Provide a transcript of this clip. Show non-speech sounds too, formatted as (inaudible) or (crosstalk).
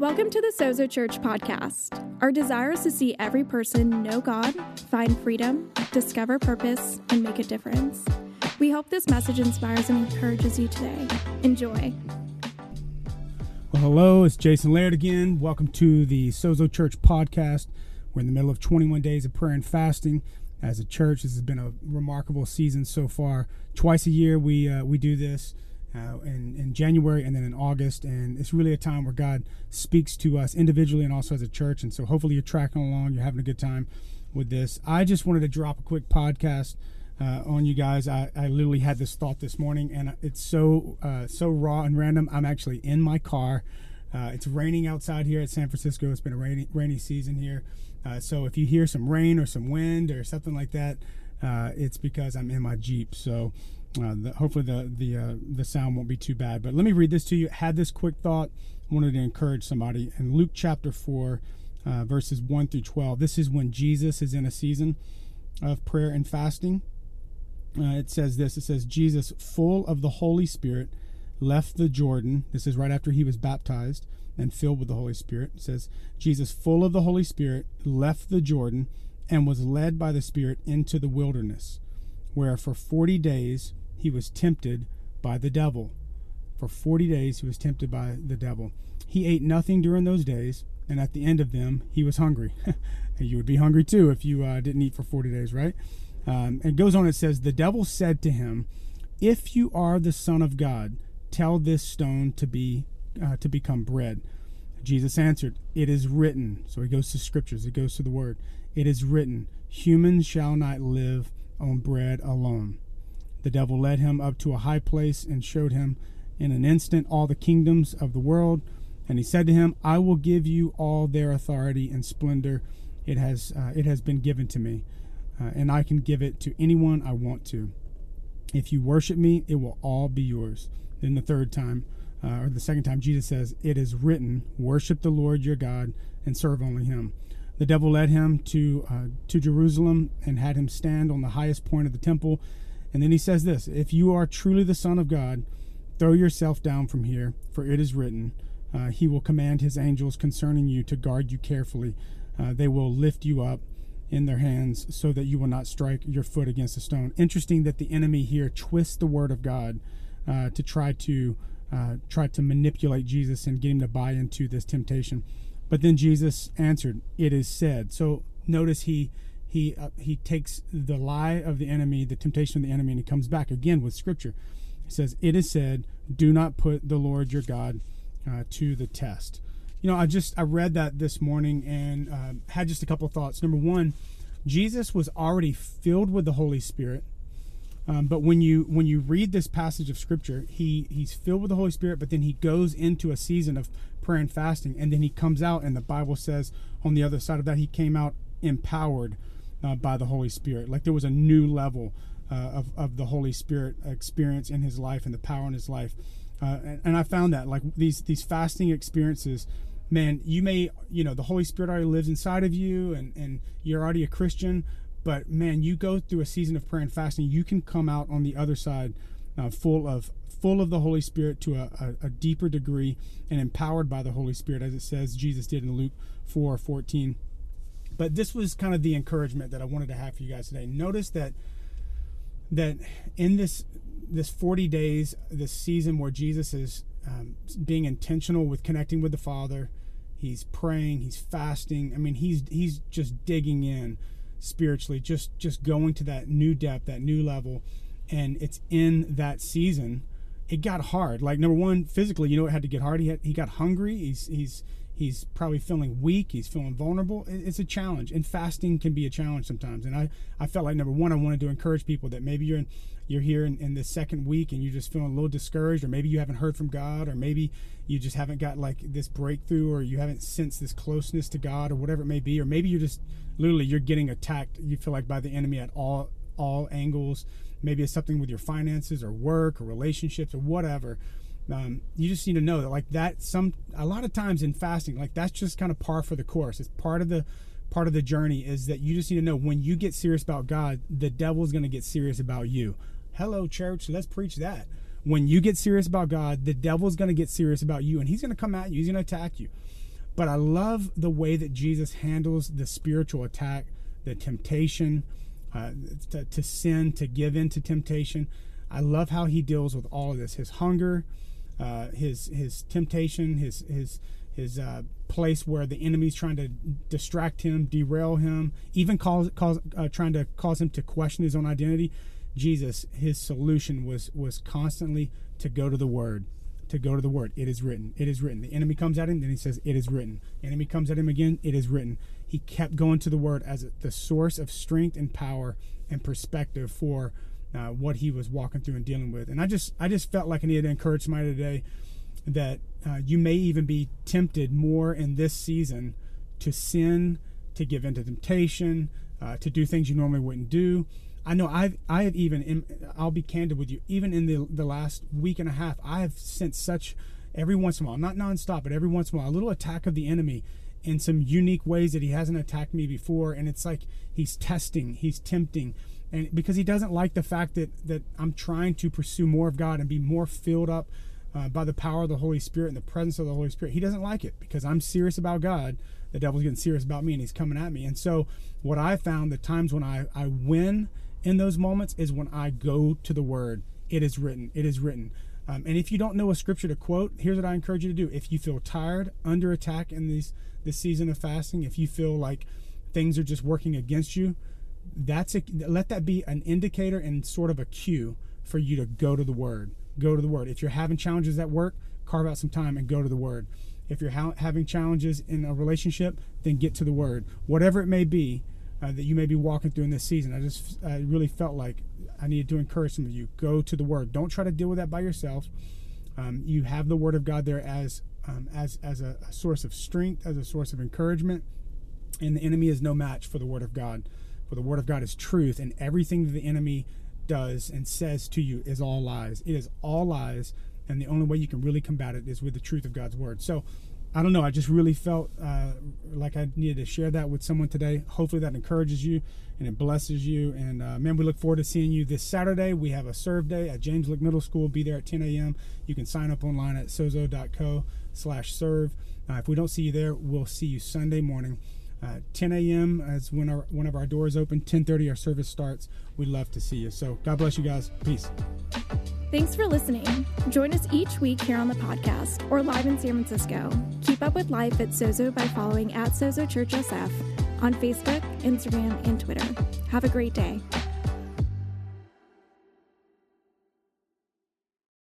Welcome to the Sozo Church podcast. Our desire is to see every person know God, find freedom, discover purpose, and make a difference. We hope this message inspires and encourages you today. Enjoy. Well, hello, it's Jason Laird again. Welcome to the Sozo Church podcast. We're in the middle of 21 days of prayer and fasting. As a church, this has been a remarkable season so far. Twice a year, we uh, we do this uh, in, in January and then in August. And it's really a time where God speaks to us individually and also as a church. And so hopefully you're tracking along, you're having a good time with this. I just wanted to drop a quick podcast. Uh, on you guys, I, I literally had this thought this morning, and it's so uh, so raw and random. I'm actually in my car. Uh, it's raining outside here at San Francisco. It's been a rainy rainy season here, uh, so if you hear some rain or some wind or something like that, uh, it's because I'm in my Jeep. So uh, the, hopefully the the uh, the sound won't be too bad. But let me read this to you. Had this quick thought. Wanted to encourage somebody in Luke chapter four, uh, verses one through twelve. This is when Jesus is in a season of prayer and fasting. Uh, it says this. It says Jesus, full of the Holy Spirit, left the Jordan. This is right after he was baptized and filled with the Holy Spirit. It says Jesus, full of the Holy Spirit, left the Jordan and was led by the Spirit into the wilderness, where for forty days he was tempted by the devil. For 40 days he was tempted by the devil. He ate nothing during those days, and at the end of them, he was hungry. (laughs) you would be hungry too if you uh, didn't eat for 40 days, right? Um, it goes on, it says, The devil said to him, If you are the Son of God, tell this stone to be uh, to become bread. Jesus answered, It is written. So he goes to scriptures, he goes to the word. It is written, Humans shall not live on bread alone. The devil led him up to a high place and showed him in an instant all the kingdoms of the world. And he said to him, I will give you all their authority and splendor. It has, uh, it has been given to me, uh, and I can give it to anyone I want to. If you worship me, it will all be yours. Then the third time, uh, or the second time, Jesus says, It is written, Worship the Lord your God and serve only him. The devil led him to, uh, to Jerusalem and had him stand on the highest point of the temple and then he says this If you are truly the Son of God, throw yourself down from here, for it is written, uh, He will command His angels concerning you to guard you carefully. Uh, they will lift you up in their hands so that you will not strike your foot against a stone. Interesting that the enemy here twists the word of God uh, to try to uh, try to manipulate Jesus and get him to buy into this temptation. But then Jesus answered, "It is said." So notice he he uh, he takes the lie of the enemy, the temptation of the enemy, and he comes back again with scripture. He says, "It is said, do not put the Lord your God uh, to the test." You know, I just I read that this morning and uh, had just a couple of thoughts. Number one, Jesus was already filled with the Holy Spirit. Um, but when you when you read this passage of scripture, he he's filled with the Holy Spirit, but then he goes into a season of prayer and fasting, and then he comes out, and the Bible says on the other side of that, he came out empowered uh, by the Holy Spirit. Like there was a new level uh, of, of the Holy Spirit experience in his life and the power in his life. Uh, and, and, I found that like these these fasting experiences, man, you may you know the Holy Spirit already lives inside of you, and and you're already a Christian. But man, you go through a season of prayer and fasting, you can come out on the other side uh, full of full of the Holy Spirit to a, a, a, deeper degree and empowered by the Holy Spirit, as it says Jesus did in Luke 4 14. But this was kind of the encouragement that I wanted to have for you guys today. Notice that that in this this 40 days, this season where Jesus is um, being intentional with connecting with the Father, he's praying, he's fasting. I mean, he's he's just digging in spiritually, just just going to that new depth, that new level, and it's in that season. It got hard. Like number one, physically, you know, it had to get hard. He had, he got hungry. He's he's he's probably feeling weak he's feeling vulnerable. It's a challenge and fasting can be a challenge sometimes. And i i felt like number one i wanted to encourage people that maybe you're in you're here in, in the second week and you're just feeling a little discouraged or maybe you haven't heard from god or maybe you just haven't got like this breakthrough or you haven't sensed this closeness to god or whatever it may be. Or maybe you're just literally you're getting attacked. You feel like by the enemy at all all angles. Maybe it's something with your finances or work or relationships or whatever um, you just need to know that like that some a lot of times in fasting like that's just kind of par for the course. It's part of the part of the journey is that you just need to know when you get serious about god the devil's going to get serious about you. Hello church let's preach that. When you get serious about god the devil's going to get serious about you and he's going to come at you he's going to attack you. But I love the way that Jesus handles the spiritual attack, the temptation, uh, to, to sin, to give in to temptation. I love how he deals with all of this his hunger, uh, his, his temptation, his, his, his uh, place where the enemy's trying to distract him, derail him, even cause, cause uh, trying to cause him to question his own identity. Jesus, his solution was was constantly to go to the Word, to go to the Word. It is written. It is written. The enemy comes at him, then he says, "It is written." enemy comes at him again. It is written. He kept going to the Word as the source of strength and power and perspective for uh, what he was walking through and dealing with. And I just I just felt like I needed to encourage somebody today that uh, you may even be tempted more in this season to sin, to give in to temptation, uh, to do things you normally wouldn't do. I know I've I have even in, I'll be candid with you. Even in the the last week and a half, I have sensed such every once in a while, not nonstop, but every once in a while, a little attack of the enemy in some unique ways that he hasn't attacked me before. And it's like he's testing, he's tempting, and because he doesn't like the fact that that I'm trying to pursue more of God and be more filled up uh, by the power of the Holy Spirit and the presence of the Holy Spirit. He doesn't like it because I'm serious about God. The devil's getting serious about me and he's coming at me. And so, what I found the times when I, I win in those moments is when I go to the Word. It is written. It is written. Um, and if you don't know a scripture to quote, here's what I encourage you to do. If you feel tired, under attack in these this season of fasting, if you feel like things are just working against you, that's a, let that be an indicator and sort of a cue for you to go to the Word go to the Word. If you're having challenges at work, carve out some time and go to the Word. If you're ha- having challenges in a relationship, then get to the Word. Whatever it may be uh, that you may be walking through in this season, I just I really felt like I needed to encourage some of you. Go to the Word. Don't try to deal with that by yourself. Um, you have the Word of God there as um, as as a, a source of strength, as a source of encouragement, and the enemy is no match for the Word of God. For the Word of God is truth, and everything that the enemy does and says to you is all lies. It is all lies, and the only way you can really combat it is with the truth of God's word. So, I don't know. I just really felt uh, like I needed to share that with someone today. Hopefully, that encourages you and it blesses you. And uh, man, we look forward to seeing you this Saturday. We have a serve day at James Lick Middle School. Be there at 10 a.m. You can sign up online at sozo.co/serve. Uh, if we don't see you there, we'll see you Sunday morning. Uh, 10 a.m. is when our one of our doors open. 10:30 our service starts. We'd love to see you. So God bless you guys. Peace. Thanks for listening. Join us each week here on the podcast or live in San Francisco. Keep up with life at Sozo by following at Sozo Church SF on Facebook, Instagram, and Twitter. Have a great day.